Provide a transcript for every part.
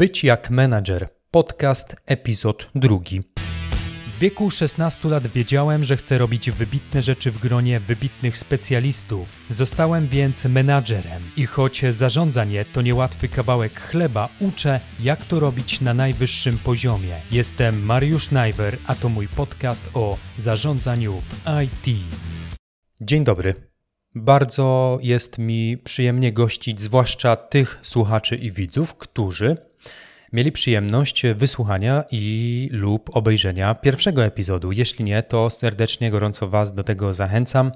Być jak menadżer. Podcast, epizod drugi. W wieku 16 lat wiedziałem, że chcę robić wybitne rzeczy w gronie wybitnych specjalistów. Zostałem więc menadżerem i choć zarządzanie to niełatwy kawałek chleba, uczę, jak to robić na najwyższym poziomie. Jestem Mariusz Najwer, a to mój podcast o zarządzaniu w IT. Dzień dobry. Bardzo jest mi przyjemnie gościć zwłaszcza tych słuchaczy i widzów, którzy mieli przyjemność wysłuchania i lub obejrzenia pierwszego epizodu. Jeśli nie, to serdecznie, gorąco Was do tego zachęcam.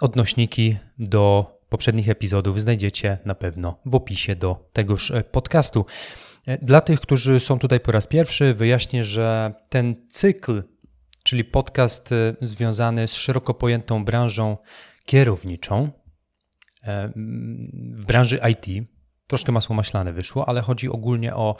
Odnośniki do poprzednich epizodów znajdziecie na pewno w opisie do tegoż podcastu. Dla tych, którzy są tutaj po raz pierwszy, wyjaśnię, że ten cykl, czyli podcast związany z szeroko pojętą branżą kierowniczą, w branży IT, troszkę masło maślane wyszło, ale chodzi ogólnie o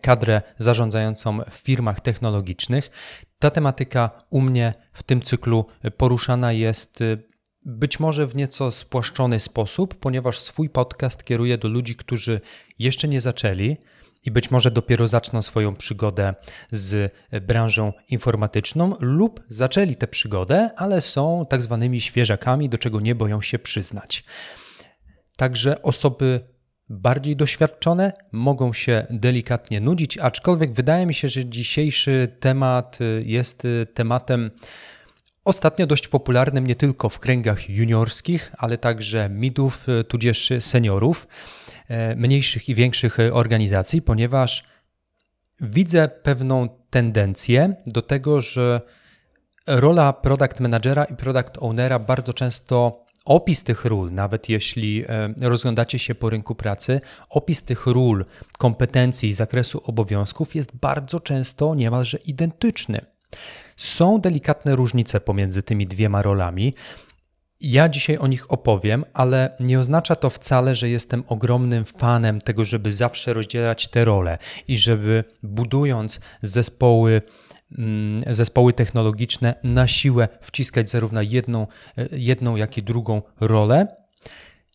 kadrę zarządzającą w firmach technologicznych. Ta tematyka u mnie w tym cyklu poruszana jest y, być może w nieco spłaszczony sposób, ponieważ swój podcast kieruję do ludzi, którzy jeszcze nie zaczęli i być może dopiero zaczną swoją przygodę z branżą informatyczną lub zaczęli tę przygodę, ale są tak zwanymi świeżakami, do czego nie boją się przyznać. Także osoby bardziej doświadczone mogą się delikatnie nudzić, aczkolwiek wydaje mi się, że dzisiejszy temat y, jest y, tematem ostatnio dość popularnym nie tylko w kręgach juniorskich, ale także midów, y, tudzież seniorów, mniejszych i większych organizacji, ponieważ widzę pewną tendencję do tego, że rola product managera i product ownera bardzo często opis tych ról, nawet jeśli e, rozglądacie się po rynku pracy, opis tych ról, kompetencji zakresu obowiązków jest bardzo często niemalże identyczny. Są delikatne różnice pomiędzy tymi dwiema rolami. Ja dzisiaj o nich opowiem, ale nie oznacza to wcale, że jestem ogromnym fanem tego, żeby zawsze rozdzielać te role i żeby budując zespoły zespoły technologiczne na siłę wciskać zarówno jedną, e, jedną jak i drugą rolę.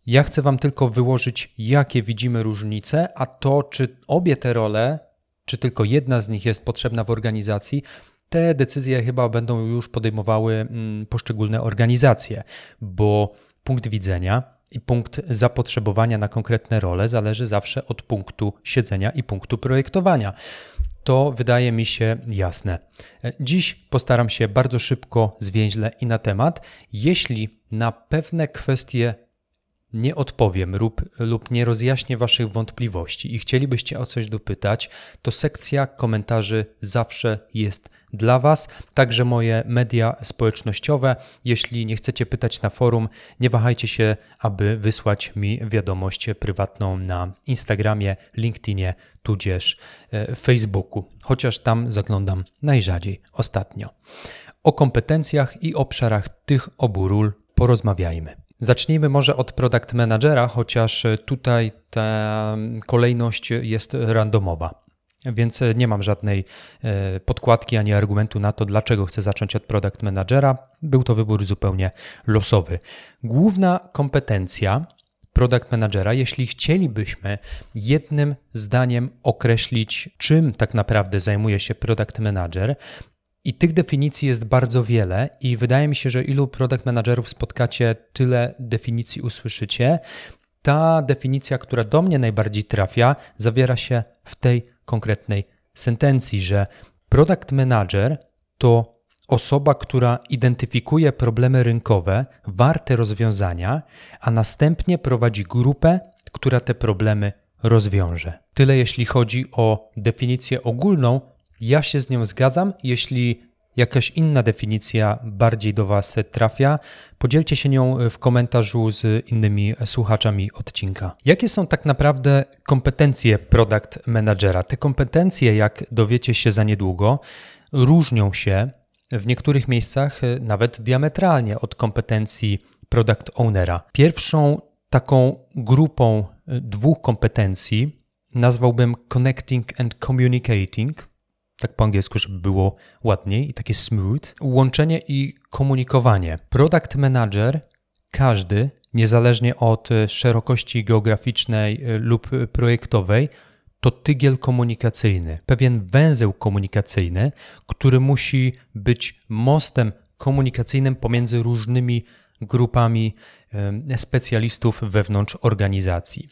Ja chcę Wam tylko wyłożyć, jakie widzimy różnice, a to, czy obie te role, czy tylko jedna z nich jest potrzebna w organizacji, te decyzje chyba będą już podejmowały mm, poszczególne organizacje, bo punkt widzenia i punkt zapotrzebowania na konkretne role zależy zawsze od punktu siedzenia i punktu projektowania to wydaje mi się jasne. Dziś postaram się bardzo szybko, zwięźle i na temat. Jeśli na pewne kwestie nie odpowiem lub, lub nie rozjaśnię Waszych wątpliwości i chcielibyście o coś dopytać, to sekcja komentarzy zawsze jest dla Was. Także moje media społecznościowe. Jeśli nie chcecie pytać na forum, nie wahajcie się, aby wysłać mi wiadomość prywatną na Instagramie, LinkedInie, tudzież e, Facebooku, chociaż tam zaglądam najrzadziej ostatnio. O kompetencjach i obszarach tych obu ról porozmawiajmy. Zacznijmy może od product managera, chociaż tutaj ta kolejność jest randomowa. Więc nie mam żadnej e, podkładki ani argumentu na to, dlaczego chcę zacząć od product managera. Był to wybór zupełnie losowy. Główna kompetencja product managera, jeśli chcielibyśmy jednym zdaniem określić, czym tak naprawdę zajmuje się product manager, i tych definicji jest bardzo wiele, i wydaje mi się, że ilu product managerów spotkacie, tyle definicji usłyszycie. Ta definicja, która do mnie najbardziej trafia, zawiera się w tej konkretnej sentencji, że product manager to osoba, która identyfikuje problemy rynkowe, warte rozwiązania, a następnie prowadzi grupę, która te problemy rozwiąże. Tyle jeśli chodzi o definicję ogólną, ja się z nią zgadzam. Jeśli jakaś inna definicja bardziej do Was trafia, podzielcie się nią w komentarzu z innymi słuchaczami odcinka. Jakie są tak naprawdę kompetencje product managera? Te kompetencje, jak dowiecie się za niedługo, różnią się w niektórych miejscach nawet diametralnie od kompetencji product ownera. Pierwszą taką grupą dwóch kompetencji nazwałbym connecting and communicating tak po angielsku, żeby było ładniej i takie smooth. Łączenie i komunikowanie. Product manager, każdy, niezależnie od szerokości geograficznej e, lub projektowej, to tygiel komunikacyjny, pewien węzeł komunikacyjny, który musi być mostem komunikacyjnym pomiędzy różnymi grupami specjalistów wewnątrz organizacji.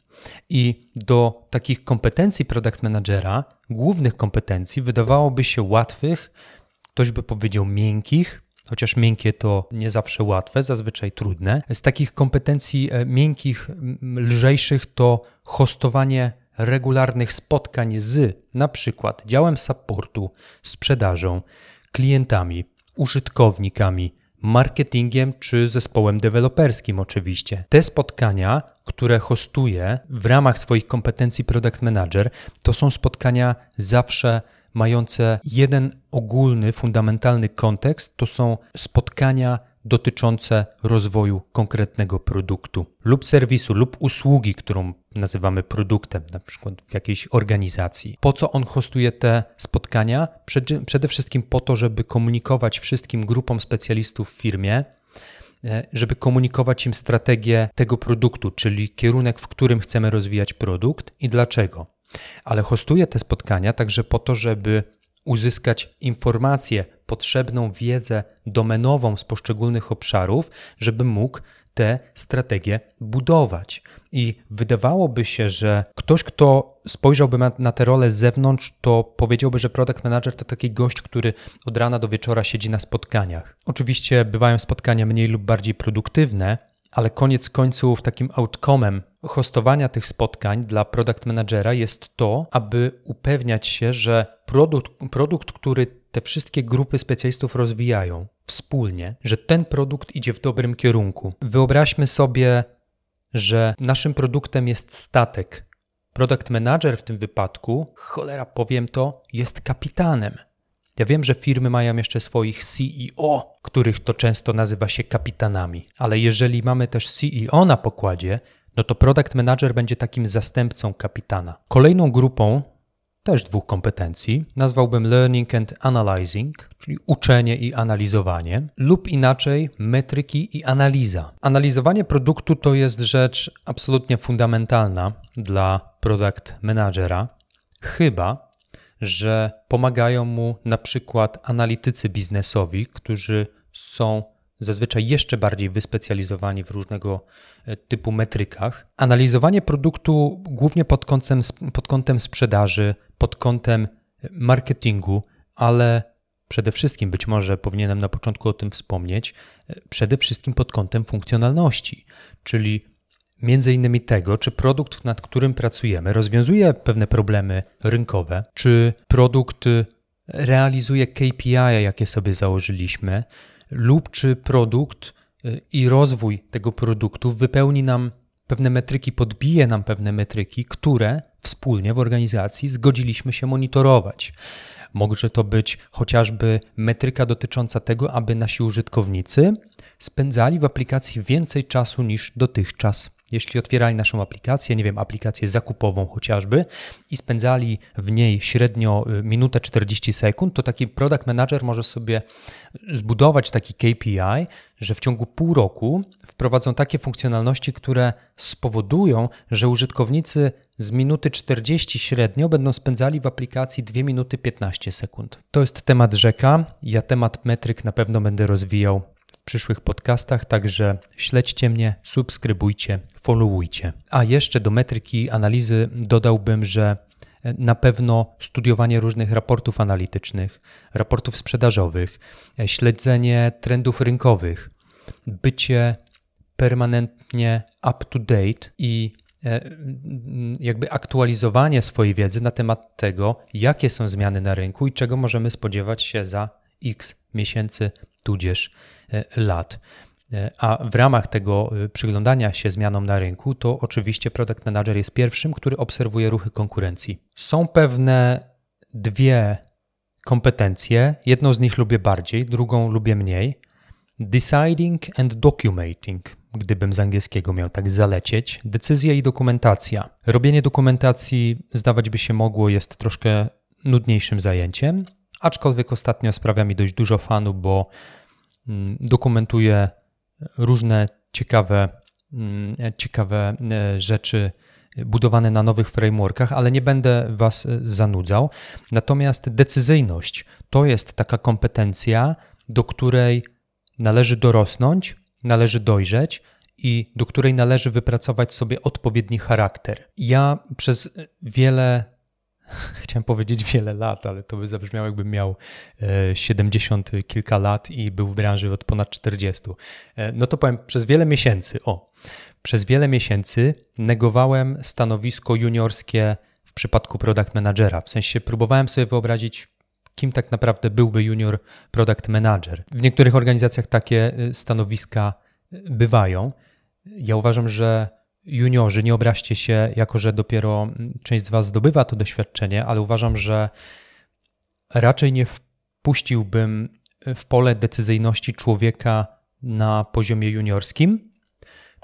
I do takich kompetencji product managera, głównych kompetencji, wydawałoby się łatwych, ktoś by powiedział miękkich, chociaż miękkie to nie zawsze łatwe, zazwyczaj trudne. Z takich kompetencji e, miękkich, lżejszych to hostowanie regularnych spotkań z na przykład działem supportu, sprzedażą, klientami, użytkownikami, marketingiem czy zespołem deweloperskim oczywiście. Te spotkania, które hostuję w ramach swoich kompetencji product manager, to są spotkania zawsze mające jeden ogólny, fundamentalny kontekst. To są spotkania dotyczące rozwoju konkretnego produktu lub serwisu lub usługi, którą nazywamy produktem, na przykład w jakiejś organizacji. Po co on hostuje te spotkania? Przede wszystkim po to, żeby komunikować wszystkim grupom specjalistów w firmie, e, żeby komunikować im strategię tego produktu, czyli kierunek, w którym chcemy rozwijać produkt i dlaczego. Ale hostuje te spotkania także po to, żeby uzyskać informację, potrzebną wiedzę domenową z poszczególnych obszarów, żeby mógł te strategie budować. I wydawałoby się, że ktoś, kto spojrzałby na tę rolę z zewnątrz, to powiedziałby, że product manager to taki gość, który od rana do wieczora siedzi na spotkaniach. Oczywiście bywają spotkania mniej lub bardziej produktywne, ale koniec końców takim outcomem hostowania tych spotkań dla product managera jest to, aby upewniać się, że produkt, produkt, który te wszystkie grupy specjalistów rozwijają wspólnie, że ten produkt idzie w dobrym kierunku. Wyobraźmy sobie, że naszym produktem jest statek. Product manager w tym wypadku, cholera powiem to, jest kapitanem. Ja wiem, że firmy mają jeszcze swoich CEO, których to często nazywa się kapitanami, ale jeżeli mamy też CEO na pokładzie, no to product manager będzie takim zastępcą kapitana. Kolejną grupą też dwóch kompetencji nazwałbym learning and analyzing, czyli uczenie i analizowanie, lub inaczej metryki i analiza. Analizowanie produktu to jest rzecz absolutnie fundamentalna dla product managera, chyba że pomagają mu na przykład analitycy biznesowi, którzy są zazwyczaj jeszcze bardziej wyspecjalizowani w różnego e, typu metrykach. Analizowanie produktu głównie pod kątem, pod kątem sprzedaży, pod kątem marketingu, ale przede wszystkim, być może powinienem na początku o tym wspomnieć, e, przede wszystkim pod kątem funkcjonalności, czyli między innymi tego, czy produkt, nad którym pracujemy, rozwiązuje pewne problemy rynkowe, czy produkt realizuje KPI, jakie sobie założyliśmy, lub czy produkt y, i rozwój tego produktu wypełni nam pewne metryki, podbije nam pewne metryki, które wspólnie w organizacji zgodziliśmy się monitorować. Może to być chociażby metryka dotycząca tego, aby nasi użytkownicy spędzali w aplikacji więcej czasu niż dotychczas jeśli otwierali naszą aplikację, nie wiem, aplikację zakupową chociażby i spędzali w niej średnio y, minutę 40 sekund, to taki product manager może sobie zbudować taki KPI, że w ciągu pół roku wprowadzą takie funkcjonalności, które spowodują, że użytkownicy z minuty 40 średnio będą spędzali w aplikacji 2 minuty 15 sekund. To jest temat rzeka. Ja temat metryk na pewno będę rozwijał przyszłych podcastach, także śledźcie mnie, subskrybujcie, followujcie. A jeszcze do metryki analizy dodałbym, że na pewno studiowanie różnych raportów analitycznych, raportów sprzedażowych, śledzenie trendów rynkowych, bycie permanentnie up to date i e, jakby aktualizowanie swojej wiedzy na temat tego, jakie są zmiany na rynku i czego możemy spodziewać się za x miesięcy, tudzież E, lat. E, a w ramach tego e, przyglądania się zmianom na rynku, to oczywiście product manager jest pierwszym, który obserwuje ruchy konkurencji. Są pewne dwie kompetencje. Jedną z nich lubię bardziej, drugą lubię mniej. Deciding and documenting, gdybym z angielskiego miał tak zalecieć. Decyzja i dokumentacja. Robienie dokumentacji, zdawać by się mogło, jest troszkę nudniejszym zajęciem, aczkolwiek ostatnio sprawia mi dość dużo fanu, bo Mm, dokumentuje różne ciekawe, mm, ciekawe e, rzeczy budowane na nowych frameworkach, ale nie będę Was zanudzał. Natomiast decyzyjność to jest taka kompetencja, do której należy dorosnąć, należy dojrzeć i do której należy wypracować sobie odpowiedni charakter. Ja przez wiele chciałem powiedzieć wiele lat, ale to by zabrzmiało, jakbym miał 70 e, kilka lat i był w branży od ponad 40. E, no to powiem, przez wiele miesięcy, o, przez wiele miesięcy negowałem stanowisko juniorskie w przypadku product managera. W sensie próbowałem sobie wyobrazić, kim tak naprawdę byłby junior product manager. W niektórych organizacjach takie e, stanowiska bywają. Ja uważam, że juniorzy, nie obraźcie się, jako że dopiero część z Was zdobywa to doświadczenie, ale uważam, że raczej nie wpuściłbym w pole decyzyjności człowieka na poziomie juniorskim,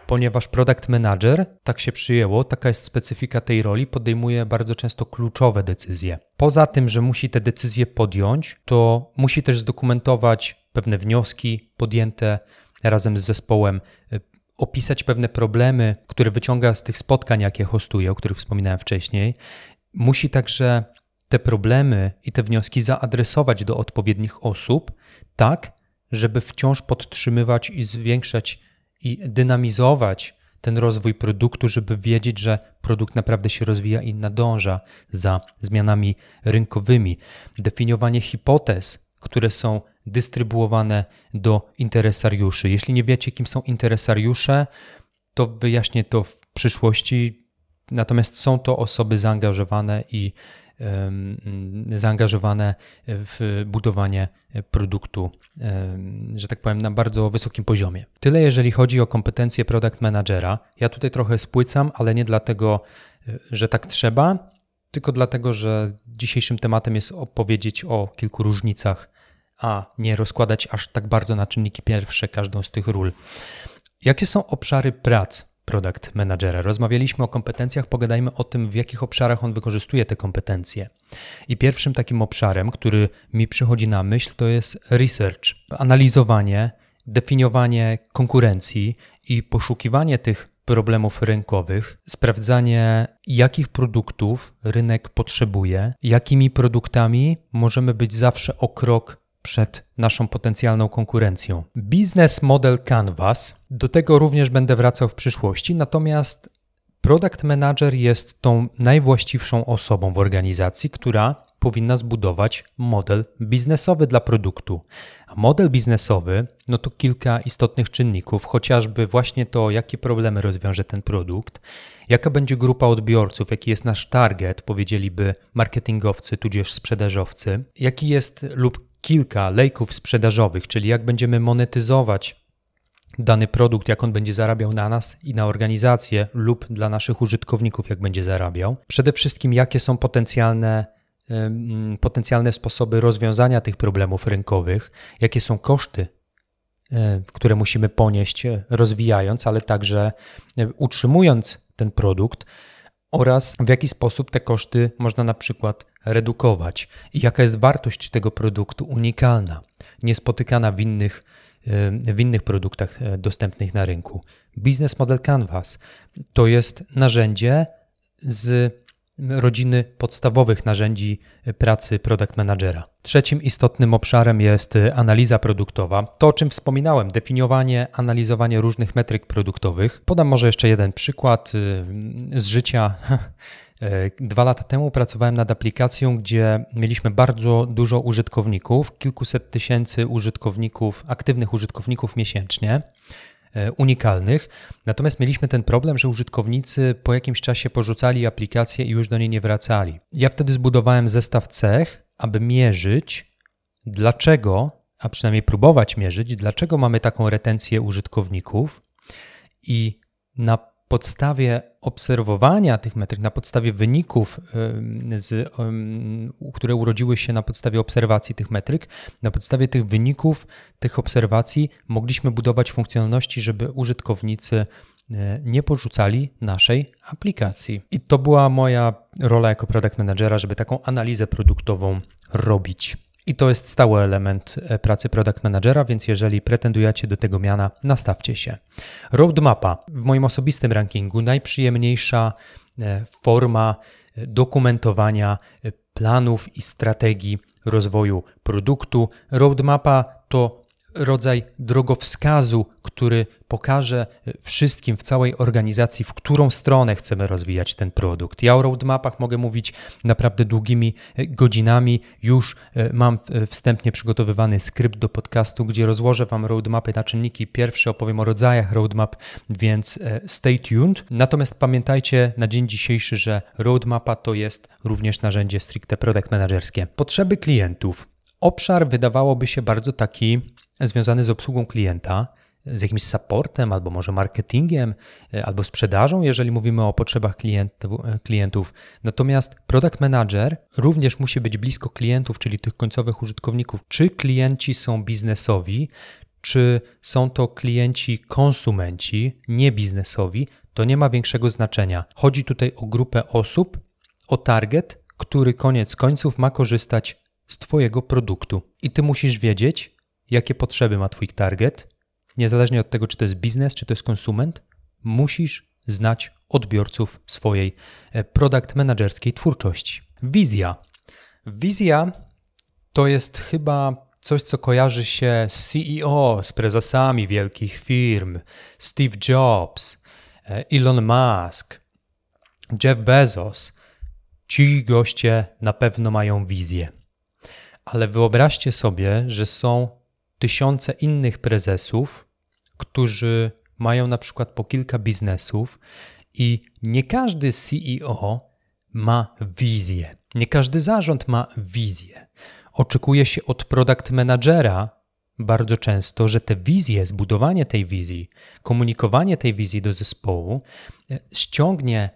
ponieważ product manager, tak się przyjęło, taka jest specyfika tej roli, podejmuje bardzo często kluczowe decyzje. Poza tym, że musi te decyzje podjąć, to musi też zdokumentować pewne wnioski podjęte razem z zespołem, opisać pewne problemy, które wyciąga z tych spotkań, jakie hostuje, o których wspominałem wcześniej. Musi także te problemy i te wnioski zaadresować do odpowiednich osób, tak, żeby wciąż podtrzymywać i zwiększać i dynamizować ten rozwój produktu, żeby wiedzieć, że produkt naprawdę się rozwija i nadąża za zmianami rynkowymi. Definiowanie hipotez, które są dystrybuowane do interesariuszy. Jeśli nie wiecie, kim są interesariusze, to wyjaśnię to w przyszłości. Natomiast są to osoby zaangażowane i zaangażowane w budowanie produktu, że tak powiem, na bardzo wysokim poziomie. Tyle jeżeli chodzi o kompetencje product managera. Ja tutaj trochę spłycam, ale nie dlatego, że tak trzeba, tylko dlatego, że dzisiejszym tematem jest opowiedzieć o kilku różnicach a nie rozkładać aż tak bardzo na czynniki pierwsze każdą z tych ról. Jakie są obszary prac product managera? Rozmawialiśmy o kompetencjach, pogadajmy o tym, w jakich obszarach on wykorzystuje te kompetencje. I pierwszym takim obszarem, który mi przychodzi na myśl, to jest research, analizowanie, definiowanie konkurencji i poszukiwanie tych problemów rynkowych, sprawdzanie, jakich produktów rynek potrzebuje, jakimi produktami możemy być zawsze o krok przed naszą potencjalną konkurencją. Business Model Canvas, do tego również będę wracał w przyszłości, natomiast Product Manager jest tą najwłaściwszą osobą w organizacji, która powinna zbudować model biznesowy dla produktu. A model biznesowy, no to kilka istotnych czynników, chociażby właśnie to, jakie problemy rozwiąże ten produkt, jaka będzie grupa odbiorców, jaki jest nasz target, powiedzieliby marketingowcy tudzież sprzedażowcy, jaki jest lub kilka lejków sprzedażowych, czyli jak będziemy monetyzować dany produkt, jak on będzie zarabiał na nas i na organizację lub dla naszych użytkowników, jak będzie zarabiał. Przede wszystkim, jakie są potencjalne, potencjalne sposoby rozwiązania tych problemów rynkowych, jakie są koszty, e, które musimy ponieść e, rozwijając, ale także e, utrzymując ten produkt oraz w jaki sposób te koszty można na przykład redukować i jaka jest wartość tego produktu unikalna, niespotykana w innych, w innych produktach e, dostępnych na rynku. Business Model Canvas to jest narzędzie z rodziny podstawowych narzędzi pracy product managera. Trzecim istotnym obszarem jest analiza produktowa. To, o czym wspominałem, definiowanie, analizowanie różnych metryk produktowych. Podam może jeszcze jeden przykład y, z życia. Dwa lata temu pracowałem nad aplikacją, gdzie mieliśmy bardzo dużo użytkowników, kilkuset tysięcy użytkowników, aktywnych użytkowników miesięcznie. E, unikalnych. Natomiast mieliśmy ten problem, że użytkownicy po jakimś czasie porzucali aplikację i już do niej nie wracali. Ja wtedy zbudowałem zestaw cech, aby mierzyć, dlaczego, a przynajmniej próbować mierzyć, dlaczego mamy taką retencję użytkowników i na podstawie obserwowania tych metryk, na podstawie wyników, z, które urodziły się na podstawie obserwacji tych metryk, na podstawie tych wyników, tych obserwacji mogliśmy budować funkcjonalności, żeby użytkownicy e, nie porzucali naszej aplikacji. I to była moja rola jako product managera, żeby taką analizę produktową robić. I to jest stały element e, pracy product managera, więc jeżeli pretendujecie do tego miana, nastawcie się. Roadmapa w moim osobistym rankingu najprzyjemniejsza e, forma e, dokumentowania planów i strategii rozwoju produktu. Roadmapa to rodzaj drogowskazu, który pokaże wszystkim w całej organizacji, w którą stronę chcemy rozwijać ten produkt. Ja o roadmapach mogę mówić naprawdę długimi godzinami. Już e, mam e, wstępnie przygotowywany skrypt do podcastu, gdzie rozłożę Wam roadmapy na czynniki pierwsze, opowiem o rodzajach roadmap, więc e, stay tuned. Natomiast pamiętajcie na dzień dzisiejszy, że roadmapa to jest również narzędzie stricte product managerskie. Potrzeby klientów. Obszar wydawałoby się bardzo taki związany z obsługą klienta, z jakimś supportem, albo może marketingiem, e, albo sprzedażą, jeżeli mówimy o potrzebach e, klientów. Natomiast product manager również musi być blisko klientów, czyli tych końcowych użytkowników. Czy klienci są biznesowi, czy są to klienci konsumenci, nie biznesowi, to nie ma większego znaczenia. Chodzi tutaj o grupę osób, o target, który koniec końców ma korzystać z Twojego produktu. I Ty musisz wiedzieć, jakie potrzeby ma Twój target, niezależnie od tego, czy to jest biznes, czy to jest konsument, musisz znać odbiorców swojej e, product managerskiej twórczości. Wizja. Wizja to jest chyba coś, co kojarzy się z CEO, z prezesami wielkich firm, Steve Jobs, e, Elon Musk, Jeff Bezos. Ci goście na pewno mają wizję. Ale wyobraźcie sobie, że są tysiące innych prezesów, którzy mają na przykład po kilka biznesów i nie każdy CEO ma wizję. Nie każdy zarząd ma wizję. Oczekuje się od product managera bardzo często, że te wizje, zbudowanie tej wizji, komunikowanie tej wizji do zespołu e, ściągnie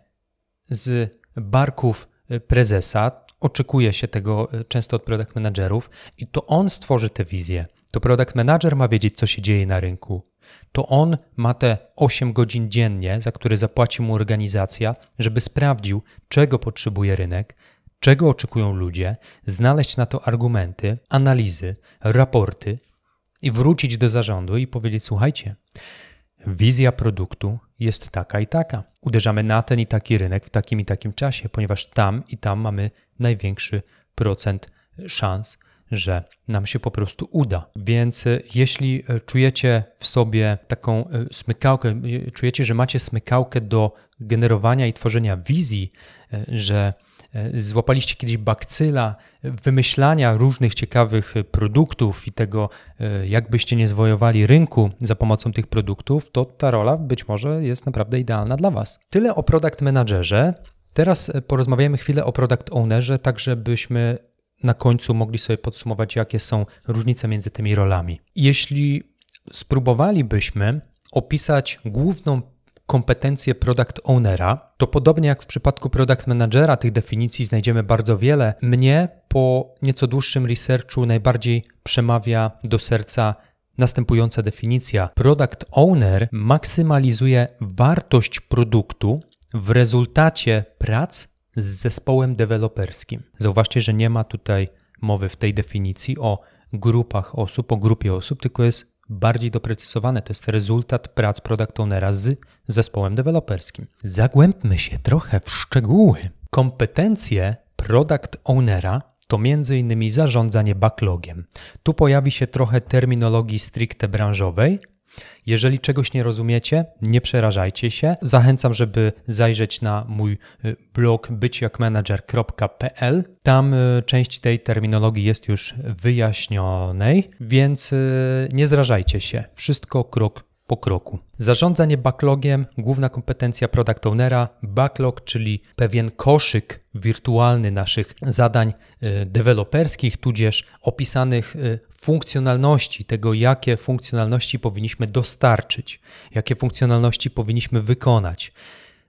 z barków e, prezesa. Oczekuje się tego e, często od product managerów i to on stworzy tę wizję. To product manager ma wiedzieć, co się dzieje na rynku. To on ma te 8 godzin dziennie, za które zapłaci mu organizacja, żeby sprawdził, czego potrzebuje rynek, czego oczekują ludzie, znaleźć na to argumenty, analizy, raporty i wrócić do zarządu i powiedzieć: Słuchajcie, wizja produktu jest taka i taka. Uderzamy na ten i taki rynek w takim i takim czasie, ponieważ tam i tam mamy największy procent szans że nam się po prostu uda. Więc e, jeśli e, czujecie w sobie taką e, smykałkę, czujecie, że macie smykałkę do generowania i tworzenia wizji, że złapaliście kiedyś bakcyla wymyślania różnych ciekawych produktów i tego, jakbyście nie zwojowali rynku za pomocą tych produktów, to ta rola być może jest naprawdę idealna dla Was. Tyle o product managerze. Teraz porozmawiamy chwilę o product ownerze, tak żebyśmy na końcu mogli sobie podsumować, jakie są różnice między tymi rolami. Jeśli spróbowalibyśmy opisać główną kompetencję product ownera, to podobnie jak w przypadku product managera, tych definicji znajdziemy bardzo wiele. Mnie po nieco dłuższym researchu najbardziej przemawia do serca następująca definicja. Product owner maksymalizuje wartość produktu w rezultacie prac z zespołem deweloperskim. Zauważcie, że nie ma tutaj mowy w tej definicji o grupach osób, o grupie osób, tylko jest bardziej doprecyzowane. To jest rezultat prac product ownera z zespołem deweloperskim. Zagłębmy się trochę w szczegóły. Kompetencje product ownera to m.in. zarządzanie backlogiem. Tu pojawi się trochę terminologii stricte branżowej, jeżeli czegoś nie rozumiecie, nie przerażajcie się. Zachęcam, żeby zajrzeć na mój y, blog byciakmanager.pl. Tam y, część tej terminologii jest już wyjaśnionej, więc y, nie zrażajcie się. Wszystko krok po kroku. Zarządzanie backlogiem, główna kompetencja product ownera, backlog, czyli pewien koszyk wirtualny naszych zadań deweloperskich, tudzież opisanych funkcjonalności, tego jakie funkcjonalności powinniśmy dostarczyć, jakie funkcjonalności powinniśmy wykonać.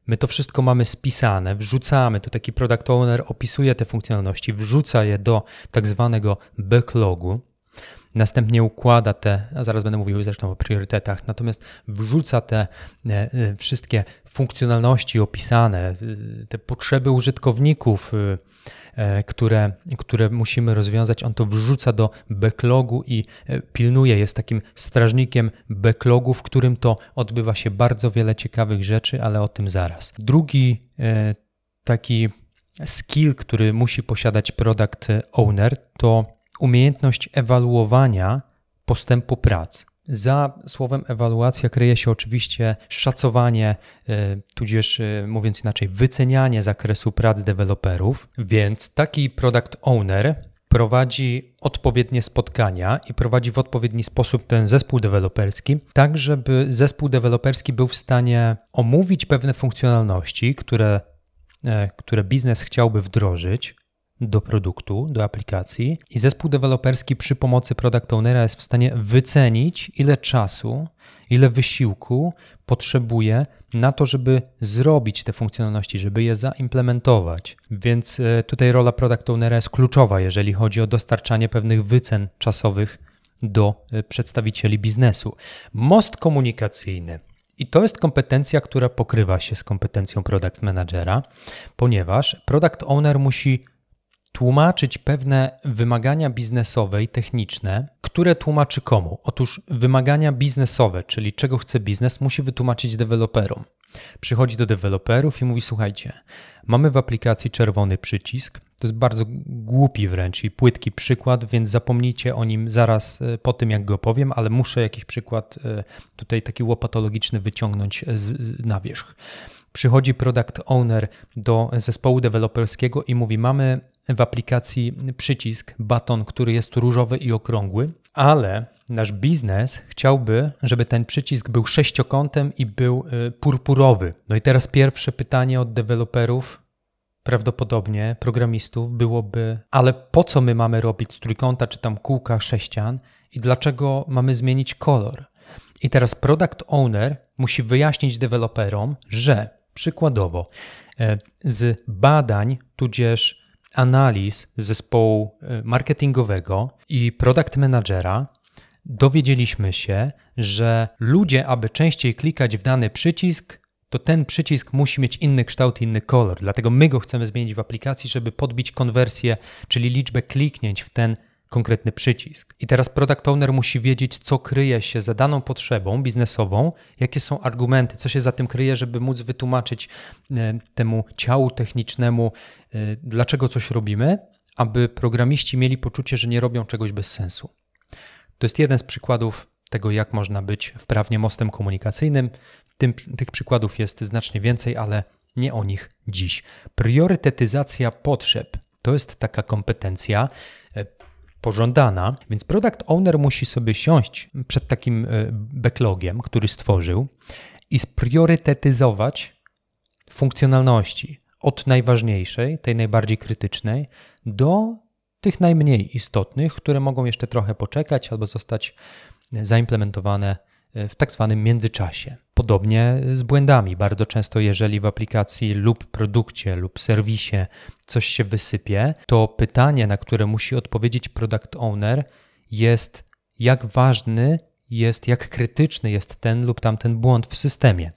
My to wszystko mamy spisane, wrzucamy, to taki product owner opisuje te funkcjonalności, wrzuca je do tak zwanego backlogu. następnie układa te, a zaraz będę mówił zresztą o priorytetach, natomiast wrzuca te e, e, wszystkie funkcjonalności opisane, te potrzeby użytkowników, które, które musimy rozwiązać, on to wrzuca do backlogu i pilnuje, jest takim strażnikiem backlogu, w którym to odbywa się bardzo wiele ciekawych rzeczy, ale o tym zaraz. Drugi taki skill, który musi posiadać product owner, to umiejętność ewaluowania postępu prac. Za słowem ewaluacja kryje się oczywiście szacowanie, e, tudzież e, mówiąc inaczej, wycenianie zakresu prac deweloperów, więc taki product owner prowadzi odpowiednie spotkania i prowadzi w odpowiedni sposób ten zespół deweloperski, tak żeby zespół deweloperski był w stanie omówić pewne funkcjonalności, które E, które biznes chciałby wdrożyć do produktu, do aplikacji, i zespół deweloperski przy pomocy product ownera jest w stanie wycenić, ile czasu, ile wysiłku potrzebuje na to, żeby zrobić te funkcjonalności, żeby je zaimplementować. Więc e, tutaj rola product ownera jest kluczowa, jeżeli chodzi o dostarczanie pewnych wycen czasowych do e, przedstawicieli biznesu. Most komunikacyjny i to jest kompetencja, która pokrywa się z kompetencją product managera, ponieważ product owner musi tłumaczyć pewne wymagania biznesowe i techniczne, które tłumaczy komu? Otóż wymagania biznesowe, czyli czego chce biznes, musi wytłumaczyć deweloperom. Przychodzi do deweloperów i mówi: Słuchajcie, mamy w aplikacji czerwony przycisk. To jest bardzo głupi wręcz i płytki przykład, więc zapomnijcie o nim zaraz e, po tym, jak go powiem, ale muszę jakiś przykład e, tutaj taki łopatologiczny wyciągnąć na wierzch. Przychodzi product owner do zespołu deweloperskiego i mówi: Mamy w aplikacji przycisk, baton, który jest różowy i okrągły, ale nasz biznes chciałby, żeby ten przycisk był sześciokątem i był y, purpurowy. No i teraz pierwsze pytanie od deweloperów, prawdopodobnie programistów, byłoby: ale po co my mamy robić z trójkąta czy tam kółka sześcian i dlaczego mamy zmienić kolor? I teraz product owner musi wyjaśnić deweloperom, że przykładowo e, z badań, tudzież analiz zespołu e, marketingowego i product managera dowiedzieliśmy się, że ludzie, aby częściej klikać w dany przycisk, to ten przycisk musi mieć inny kształt, inny kolor. Dlatego my go chcemy zmienić w aplikacji, żeby podbić konwersję, czyli liczbę kliknięć w ten konkretny przycisk. I teraz product owner musi wiedzieć, co kryje się za daną potrzebą biznesową, jakie są argumenty, co się za tym kryje, żeby móc wytłumaczyć e, temu ciału technicznemu, e, dlaczego coś robimy, aby programiści mieli poczucie, że nie robią czegoś bez sensu. To jest jeden z przykładów tego, jak można być wprawnie mostem komunikacyjnym. Tym, tych przykładów jest znacznie więcej, ale nie o nich dziś. Priorytetyzacja potrzeb to jest taka kompetencja e, pożądana, więc product owner musi sobie siąść przed takim e, backlogiem, który stworzył i spriorytetyzować funkcjonalności od najważniejszej, tej najbardziej krytycznej, do tych najmniej istotnych, które mogą jeszcze trochę poczekać albo zostać zaimplementowane w tak zwanym międzyczasie. Podobnie z błędami. Bardzo często, jeżeli w aplikacji lub produkcie lub serwisie coś się wysypie, to pytanie, na które musi odpowiedzieć product owner, jest jak ważny jest, jak krytyczny jest ten lub tamten błąd w systemie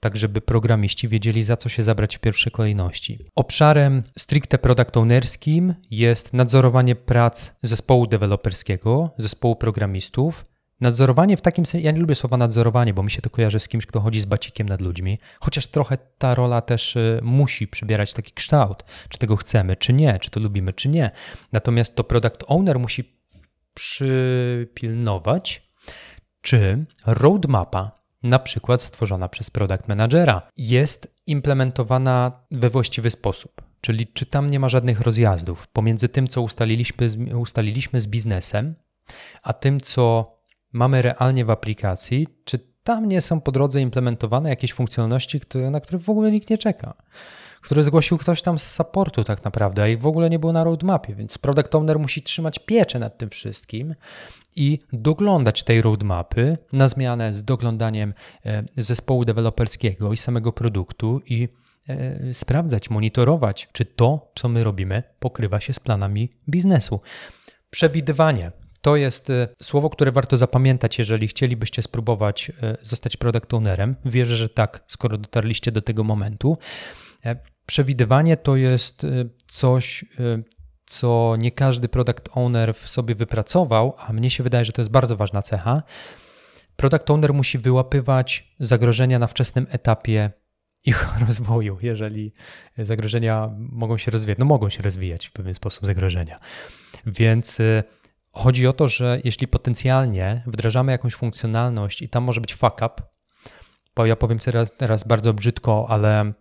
tak żeby programiści wiedzieli, za co się zabrać w pierwszej kolejności. Obszarem stricte product ownerskim jest nadzorowanie prac zespołu deweloperskiego, zespołu programistów, Nadzorowanie w takim sensie, ja nie lubię słowa nadzorowanie, bo mi się to kojarzy z kimś, kto chodzi z bacikiem nad ludźmi, chociaż trochę ta rola też y, musi przybierać taki kształt, czy tego chcemy, czy nie, czy to lubimy, czy nie. Natomiast to product owner musi przypilnować, czy roadmapa, na przykład stworzona przez product managera, jest implementowana we właściwy sposób. Czyli czy tam nie ma żadnych rozjazdów pomiędzy tym, co ustaliliśmy, ustaliliśmy z biznesem, a tym, co mamy realnie w aplikacji, czy tam nie są po drodze implementowane jakieś funkcjonalności, które, na które w ogóle nikt nie czeka, które zgłosił ktoś tam z supportu tak naprawdę, a ich w ogóle nie było na roadmapie, więc product owner musi trzymać pieczę nad tym wszystkim i doglądać tej roadmapy na zmianę z doglądaniem e, zespołu deweloperskiego i samego produktu i e, sprawdzać, monitorować, czy to, co my robimy, pokrywa się z planami biznesu. Przewidywanie To jest e, słowo, które warto zapamiętać, jeżeli chcielibyście spróbować e, zostać product ownerem. Wierzę, że tak, skoro dotarliście do tego momentu. E, przewidywanie to jest coś, co nie każdy product owner w sobie wypracował, a mnie się wydaje, że to jest bardzo ważna cecha. Product owner musi wyłapywać zagrożenia na wczesnym etapie ich rozwoju, jeżeli zagrożenia mogą się rozwijać. No mogą się rozwijać w pewien sposób zagrożenia. Więc Chodzi o to, że jeśli potencjalnie wdrażamy jakąś funkcjonalność i tam może być fuck up, bo ja powiem teraz, teraz bardzo brzydko, ale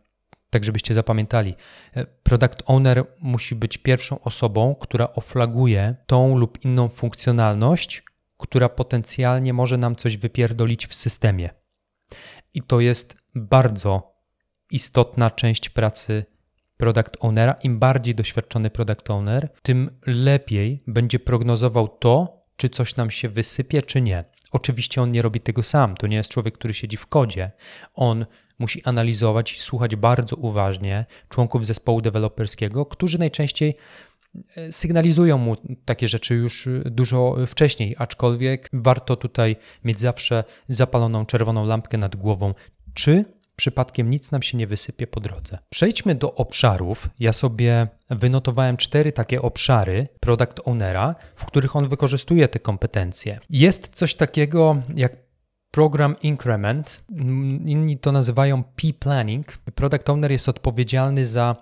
tak żebyście zapamiętali, e, product owner musi być pierwszą osobą, która oflaguje tą lub inną funkcjonalność, która potencjalnie może nam coś wypierdolić w systemie. I to jest bardzo istotna część pracy product ownera, im bardziej doświadczony product owner, tym lepiej będzie prognozował to, czy coś nam się wysypie, czy nie. Oczywiście on nie robi tego sam, to nie jest człowiek, który siedzi w kodzie. On musi analizować i słuchać bardzo uważnie członków zespołu deweloperskiego, którzy najczęściej e, sygnalizują mu takie rzeczy już dużo wcześniej, aczkolwiek warto tutaj mieć zawsze zapaloną czerwoną lampkę nad głową, czy przypadkiem nic nam się nie wysypie po drodze. Przejdźmy do obszarów. Ja sobie wynotowałem cztery takie obszary product ownera, w których on wykorzystuje te kompetencje. Jest coś takiego jak Program Increment, inni to nazywają P-Planning. Product Owner jest odpowiedzialny za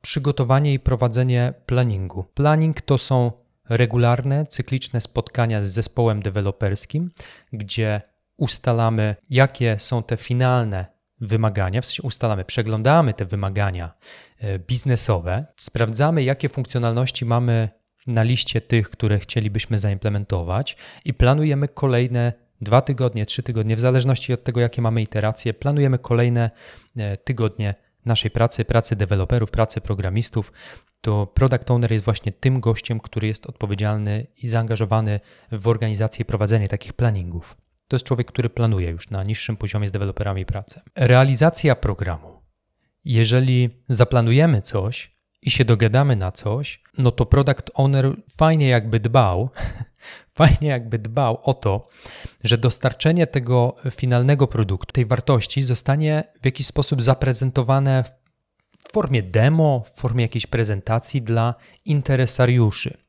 przygotowanie i prowadzenie planningu. Planning to są regularne, cykliczne spotkania z zespołem deweloperskim, gdzie ustalamy, jakie są te finalne wymagania, w sensie ustalamy, przeglądamy te wymagania e, biznesowe, sprawdzamy, jakie funkcjonalności mamy na liście tych, które chcielibyśmy zaimplementować i planujemy kolejne dwa tygodnie, trzy tygodnie, w zależności od tego, jakie mamy iteracje, planujemy kolejne e, tygodnie naszej pracy, pracy deweloperów, pracy programistów, to product owner jest właśnie tym gościem, który jest odpowiedzialny i zaangażowany w organizację i prowadzenie takich planningów. To jest człowiek, który planuje już na niższym poziomie z deweloperami pracę. Realizacja programu. Jeżeli zaplanujemy coś i się dogadamy na coś, no to product owner fajnie jakby dbał, fajnie jakby dbał o to, że dostarczenie tego finalnego produktu, tej wartości zostanie w jakiś sposób zaprezentowane w formie demo, w formie jakiejś prezentacji dla interesariuszy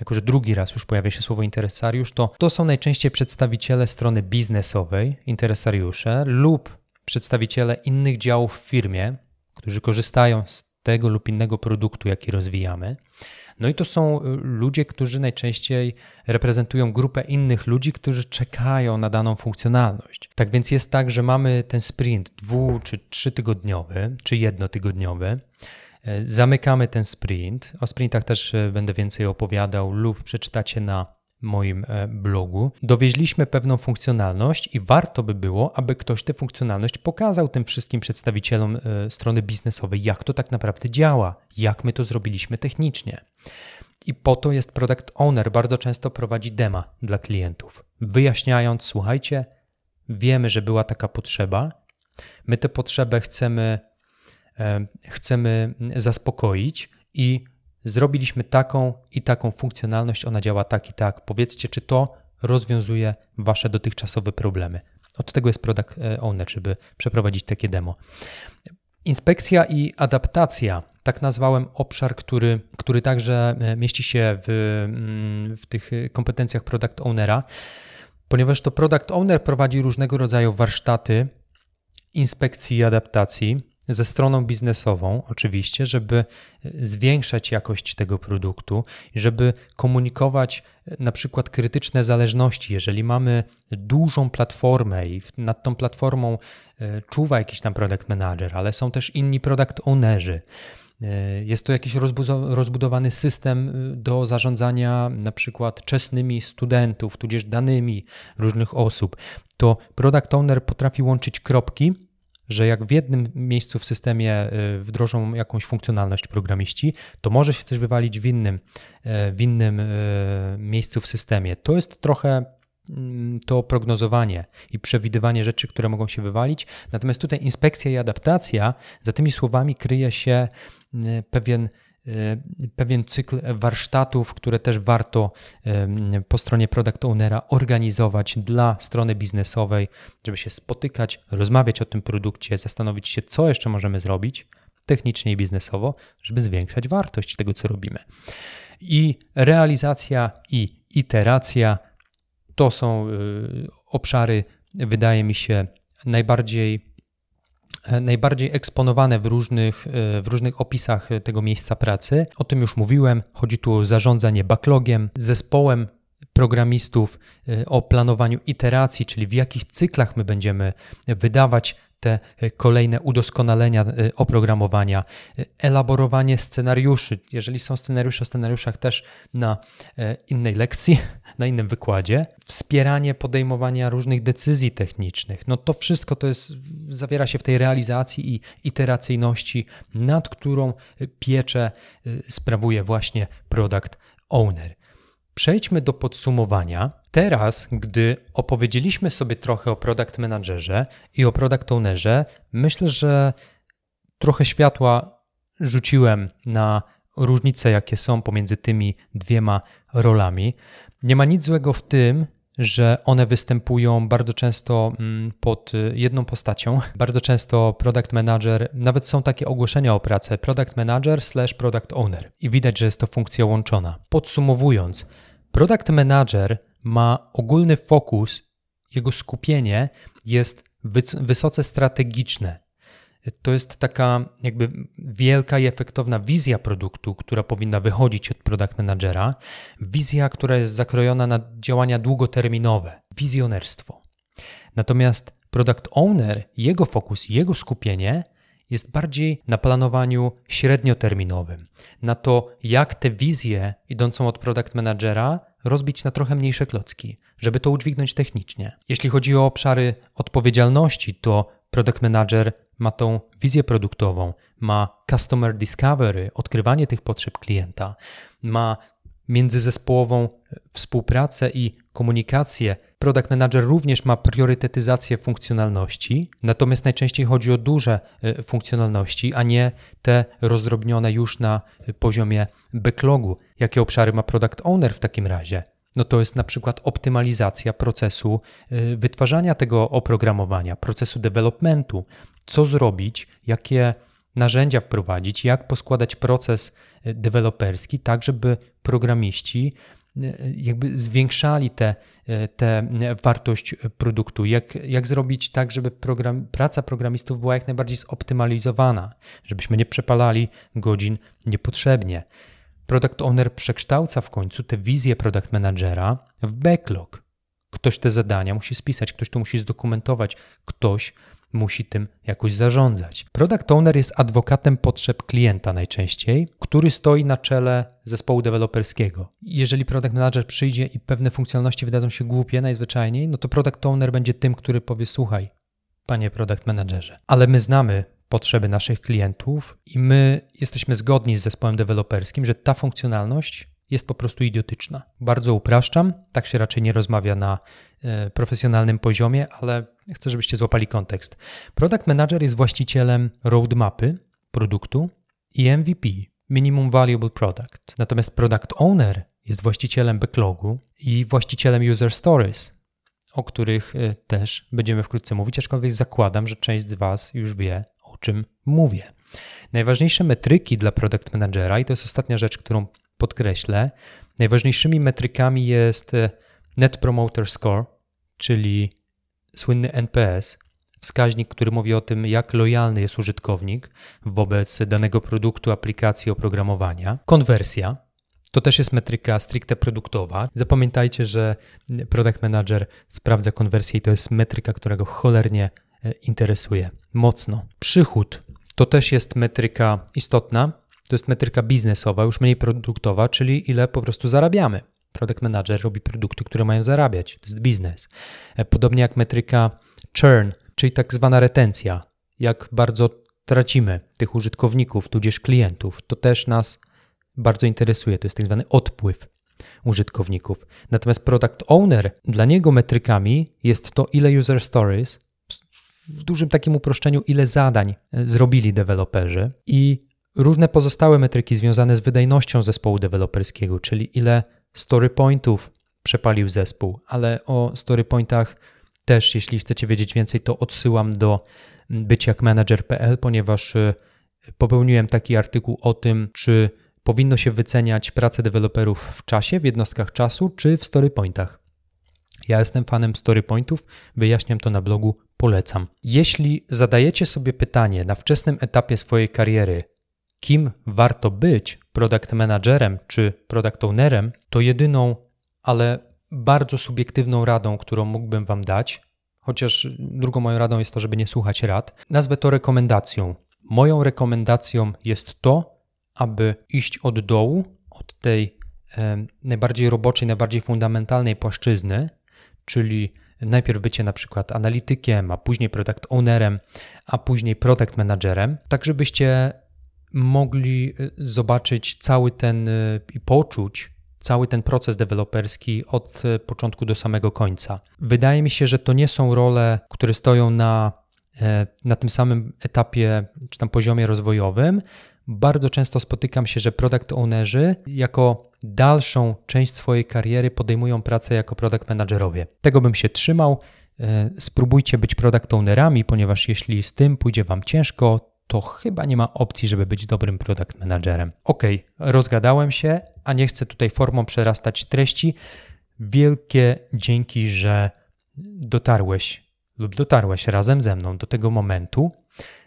jako że drugi raz już pojawia się słowo interesariusz, to to są najczęściej przedstawiciele strony biznesowej, interesariusze, lub przedstawiciele innych działów w firmie, którzy korzystają z tego lub innego produktu, jaki rozwijamy. No i to są y, ludzie, którzy najczęściej reprezentują grupę innych ludzi, którzy czekają na daną funkcjonalność. Tak więc jest tak, że mamy ten sprint dwu czy trzytygodniowy, czy jednotygodniowy. E, zamykamy ten sprint. O sprintach też e, będę więcej opowiadał lub przeczytacie na moim e, blogu. Dowieźliśmy pewną funkcjonalność i warto by było, aby ktoś tę funkcjonalność pokazał tym wszystkim przedstawicielom strony biznesowej, jak to tak naprawdę działa, jak my to zrobiliśmy technicznie. I po to jest product owner, bardzo często prowadzi dema dla klientów, wyjaśniając: słuchajcie, wiemy, że była taka potrzeba, my tę potrzebę chcemy chcemy zaspokoić i zrobiliśmy taką i taką funkcjonalność, ona działa tak i tak. Powiedzcie, czy to rozwiązuje wasze dotychczasowe problemy. Od tego jest product e, owner, żeby przeprowadzić takie demo. Inspekcja i adaptacja. Tak nazwałem obszar, który, który także e, mieści się w, mm, w tych kompetencjach product ownera, ponieważ to product owner prowadzi różnego rodzaju warsztaty inspekcji i adaptacji ze stroną biznesową, oczywiście, żeby zwiększać jakość tego produktu żeby komunikować na przykład krytyczne zależności. Jeżeli mamy dużą platformę i nad tą platformą e, czuwa jakiś tam product manager, ale są też inni product ownerzy. E, jest to jakiś rozbudowany system e, do zarządzania na przykład czesnymi studentów, tudzież danymi różnych osób. To product owner potrafi łączyć kropki że jak w jednym miejscu w systemie y, wdrożą jakąś funkcjonalność programiści, to może się coś wywalić w innym, y, w innym y, miejscu w systemie. To jest trochę mm, to prognozowanie i przewidywanie rzeczy, które mogą się wywalić. Natomiast tutaj inspekcja i adaptacja, za tymi słowami kryje się pewien pewien cykl warsztatów, które też warto po stronie product ownera organizować dla strony biznesowej, żeby się spotykać, rozmawiać o tym produkcie, zastanowić się, co jeszcze możemy zrobić technicznie i biznesowo, żeby zwiększać wartość tego, co robimy. I realizacja i iteracja to są y, obszary, wydaje mi się, najbardziej e, najbardziej eksponowane w różnych, e, w różnych opisach tego miejsca pracy. O tym już mówiłem. Chodzi tu o zarządzanie backlogiem, zespołem programistów, e, o planowaniu iteracji, czyli w jakich cyklach my będziemy wydawać te e, kolejne udoskonalenia e, oprogramowania, e, elaborowanie scenariuszy. Jeżeli są scenariusze o scenariuszach też na innej lekcji, na innym wykładzie, wspieranie podejmowania różnych decyzji technicznych. No to wszystko to jest, zawiera się w tej realizacji i iteracyjności, nad którą pieczę sprawuje właśnie product owner. Przejdźmy do podsumowania. Teraz, gdy opowiedzieliśmy sobie trochę o product managerze i o product ownerze, myślę, że trochę światła rzuciłem na różnice, jakie są pomiędzy tymi dwiema rolami. Nie ma nic złego w tym, że one występują bardzo często mm, pod jedną postacią. Bardzo często product manager, nawet są takie ogłoszenia o pracę, product manager slash product owner i widać, że jest to funkcja łączona. Podsumowując, product manager ma ogólny fokus, jego skupienie jest wysoce strategiczne. To jest taka jakby wielka i efektowna wizja produktu, która powinna wychodzić od product managera. Wizja, która jest zakrojona na działania długoterminowe, wizjonerstwo. Natomiast product owner, jego fokus, jego skupienie jest bardziej na planowaniu średnioterminowym, na to, jak tę wizję idącą od product managera rozbić na trochę mniejsze klocki, żeby to udźwignąć technicznie. Jeśli chodzi o obszary odpowiedzialności, to product manager ma tą wizję produktową, ma customer discovery, odkrywanie tych potrzeb klienta, ma międzyzespołową współpracę i komunikację. Product Manager również ma priorytetyzację funkcjonalności, natomiast najczęściej chodzi o duże e, funkcjonalności, a nie te rozdrobnione już na poziomie backlogu. Jakie obszary ma Product Owner w takim razie? No to jest na przykład optymalizacja procesu e, wytwarzania tego oprogramowania, procesu developmentu. Co zrobić, jakie narzędzia wprowadzić, jak poskładać proces e, deweloperski, tak żeby programiści e, jakby zwiększali tę te, te wartość produktu, jak, jak zrobić tak, żeby program, praca programistów była jak najbardziej zoptymalizowana, żebyśmy nie przepalali godzin niepotrzebnie. Product owner przekształca w końcu tę wizję product managera w backlog. Ktoś te zadania musi spisać, ktoś to musi zdokumentować, ktoś musi tym jakoś zarządzać. Product owner jest adwokatem potrzeb klienta najczęściej, który stoi na czele zespołu deweloperskiego. Jeżeli product manager przyjdzie i pewne funkcjonalności wydadzą się głupie najzwyczajniej, no to product owner będzie tym, który powie: Słuchaj, panie product managerze, ale my znamy potrzeby naszych klientów i my jesteśmy zgodni z zespołem deweloperskim, że ta funkcjonalność jest po prostu idiotyczna. Bardzo upraszczam, tak się raczej nie rozmawia na e, profesjonalnym poziomie, ale chcę, żebyście złapali kontekst. Product Manager jest właścicielem roadmapy produktu i MVP, Minimum Valuable Product. Natomiast Product Owner jest właścicielem backlogu i właścicielem User Stories, o których e, też będziemy wkrótce mówić, aczkolwiek zakładam, że część z Was już wie, o czym mówię. Najważniejsze metryki dla product managera, i to jest ostatnia rzecz, którą podkreślę, najważniejszymi metrykami jest e, Net Promoter Score, czyli słynny NPS, wskaźnik, który mówi o tym, jak lojalny jest użytkownik wobec danego produktu, aplikacji, oprogramowania. Konwersja, to też jest metryka stricte produktowa. Zapamiętajcie, że product manager sprawdza konwersję i to jest metryka, która go cholernie e, interesuje mocno. Przychód to też jest metryka istotna. To jest metryka biznesowa, już mniej produktowa, czyli ile po prostu zarabiamy. Product manager robi produkty, które mają zarabiać. To jest biznes. E, podobnie jak metryka churn, czyli tak zwana retencja. Jak bardzo tracimy tych użytkowników, tudzież klientów. To też nas bardzo interesuje. To jest tak zwany odpływ użytkowników. Natomiast product owner, dla niego metrykami jest to, ile user stories, w dużym takim uproszczeniu, ile zadań e, zrobili deweloperzy i różne pozostałe metryki związane z wydajnością zespołu deweloperskiego, czyli ile story pointów przepalił zespół, ale o story pointach też, jeśli chcecie wiedzieć więcej, to odsyłam do byciakmanager.pl, ponieważ y, popełniłem taki artykuł o tym, czy powinno się wyceniać pracę deweloperów w czasie, w jednostkach czasu, czy w story pointach. Ja jestem fanem story pointów, wyjaśniam to na blogu, polecam. Jeśli zadajecie sobie pytanie na wczesnym etapie swojej kariery, kim warto być product managerem czy product ownerem, to jedyną, ale bardzo subiektywną radą, którą mógłbym Wam dać, chociaż drugą moją radą jest to, żeby nie słuchać rad, nazwę to rekomendacją. Moją rekomendacją jest to, aby iść od dołu, od tej e, najbardziej roboczej, najbardziej fundamentalnej płaszczyzny, czyli najpierw bycie na przykład analitykiem, a później product ownerem, a później product managerem, tak żebyście mogli e, zobaczyć cały ten e, i poczuć cały ten proces deweloperski od e, początku do samego końca. Wydaje mi się, że to nie są role, które stoją na, na tym samym etapie czy tam poziomie rozwojowym. Bardzo często spotykam się, że product ownerzy jako dalszą część swojej kariery podejmują pracę jako product managerowie. Tego bym się trzymał. Spróbujcie być product ownerami, ponieważ jeśli z tym pójdzie Wam ciężko, to chyba nie ma opcji, żeby być dobrym product managerem. Ok, rozgadałem się, a nie chcę tutaj formą przerastać treści. Wielkie dzięki, że dotarłeś lub dotarłeś razem ze mną do tego momentu.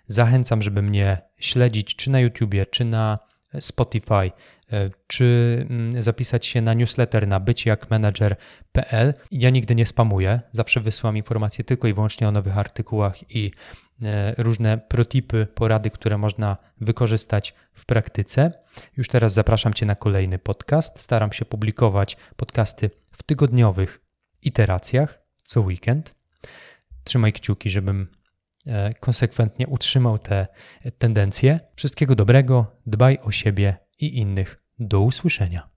Zachęcam, żeby mnie śledzić czy na YouTubie, czy na Spotify, e, czy mm, zapisać się na newsletter na byciakmanager.pl. Ja nigdy nie spamuję, zawsze wysyłam informacje tylko i wyłącznie o nowych artykułach i różne protipy, porady, które można wykorzystać w praktyce. Już teraz zapraszam Cię na kolejny podcast. Staram się publikować podcasty w tygodniowych iteracjach co weekend. Trzymaj kciuki, żebym E, konsekwentnie utrzymał te tendencje. Wszystkiego dobrego, dbaj o siebie i innych. Do usłyszenia.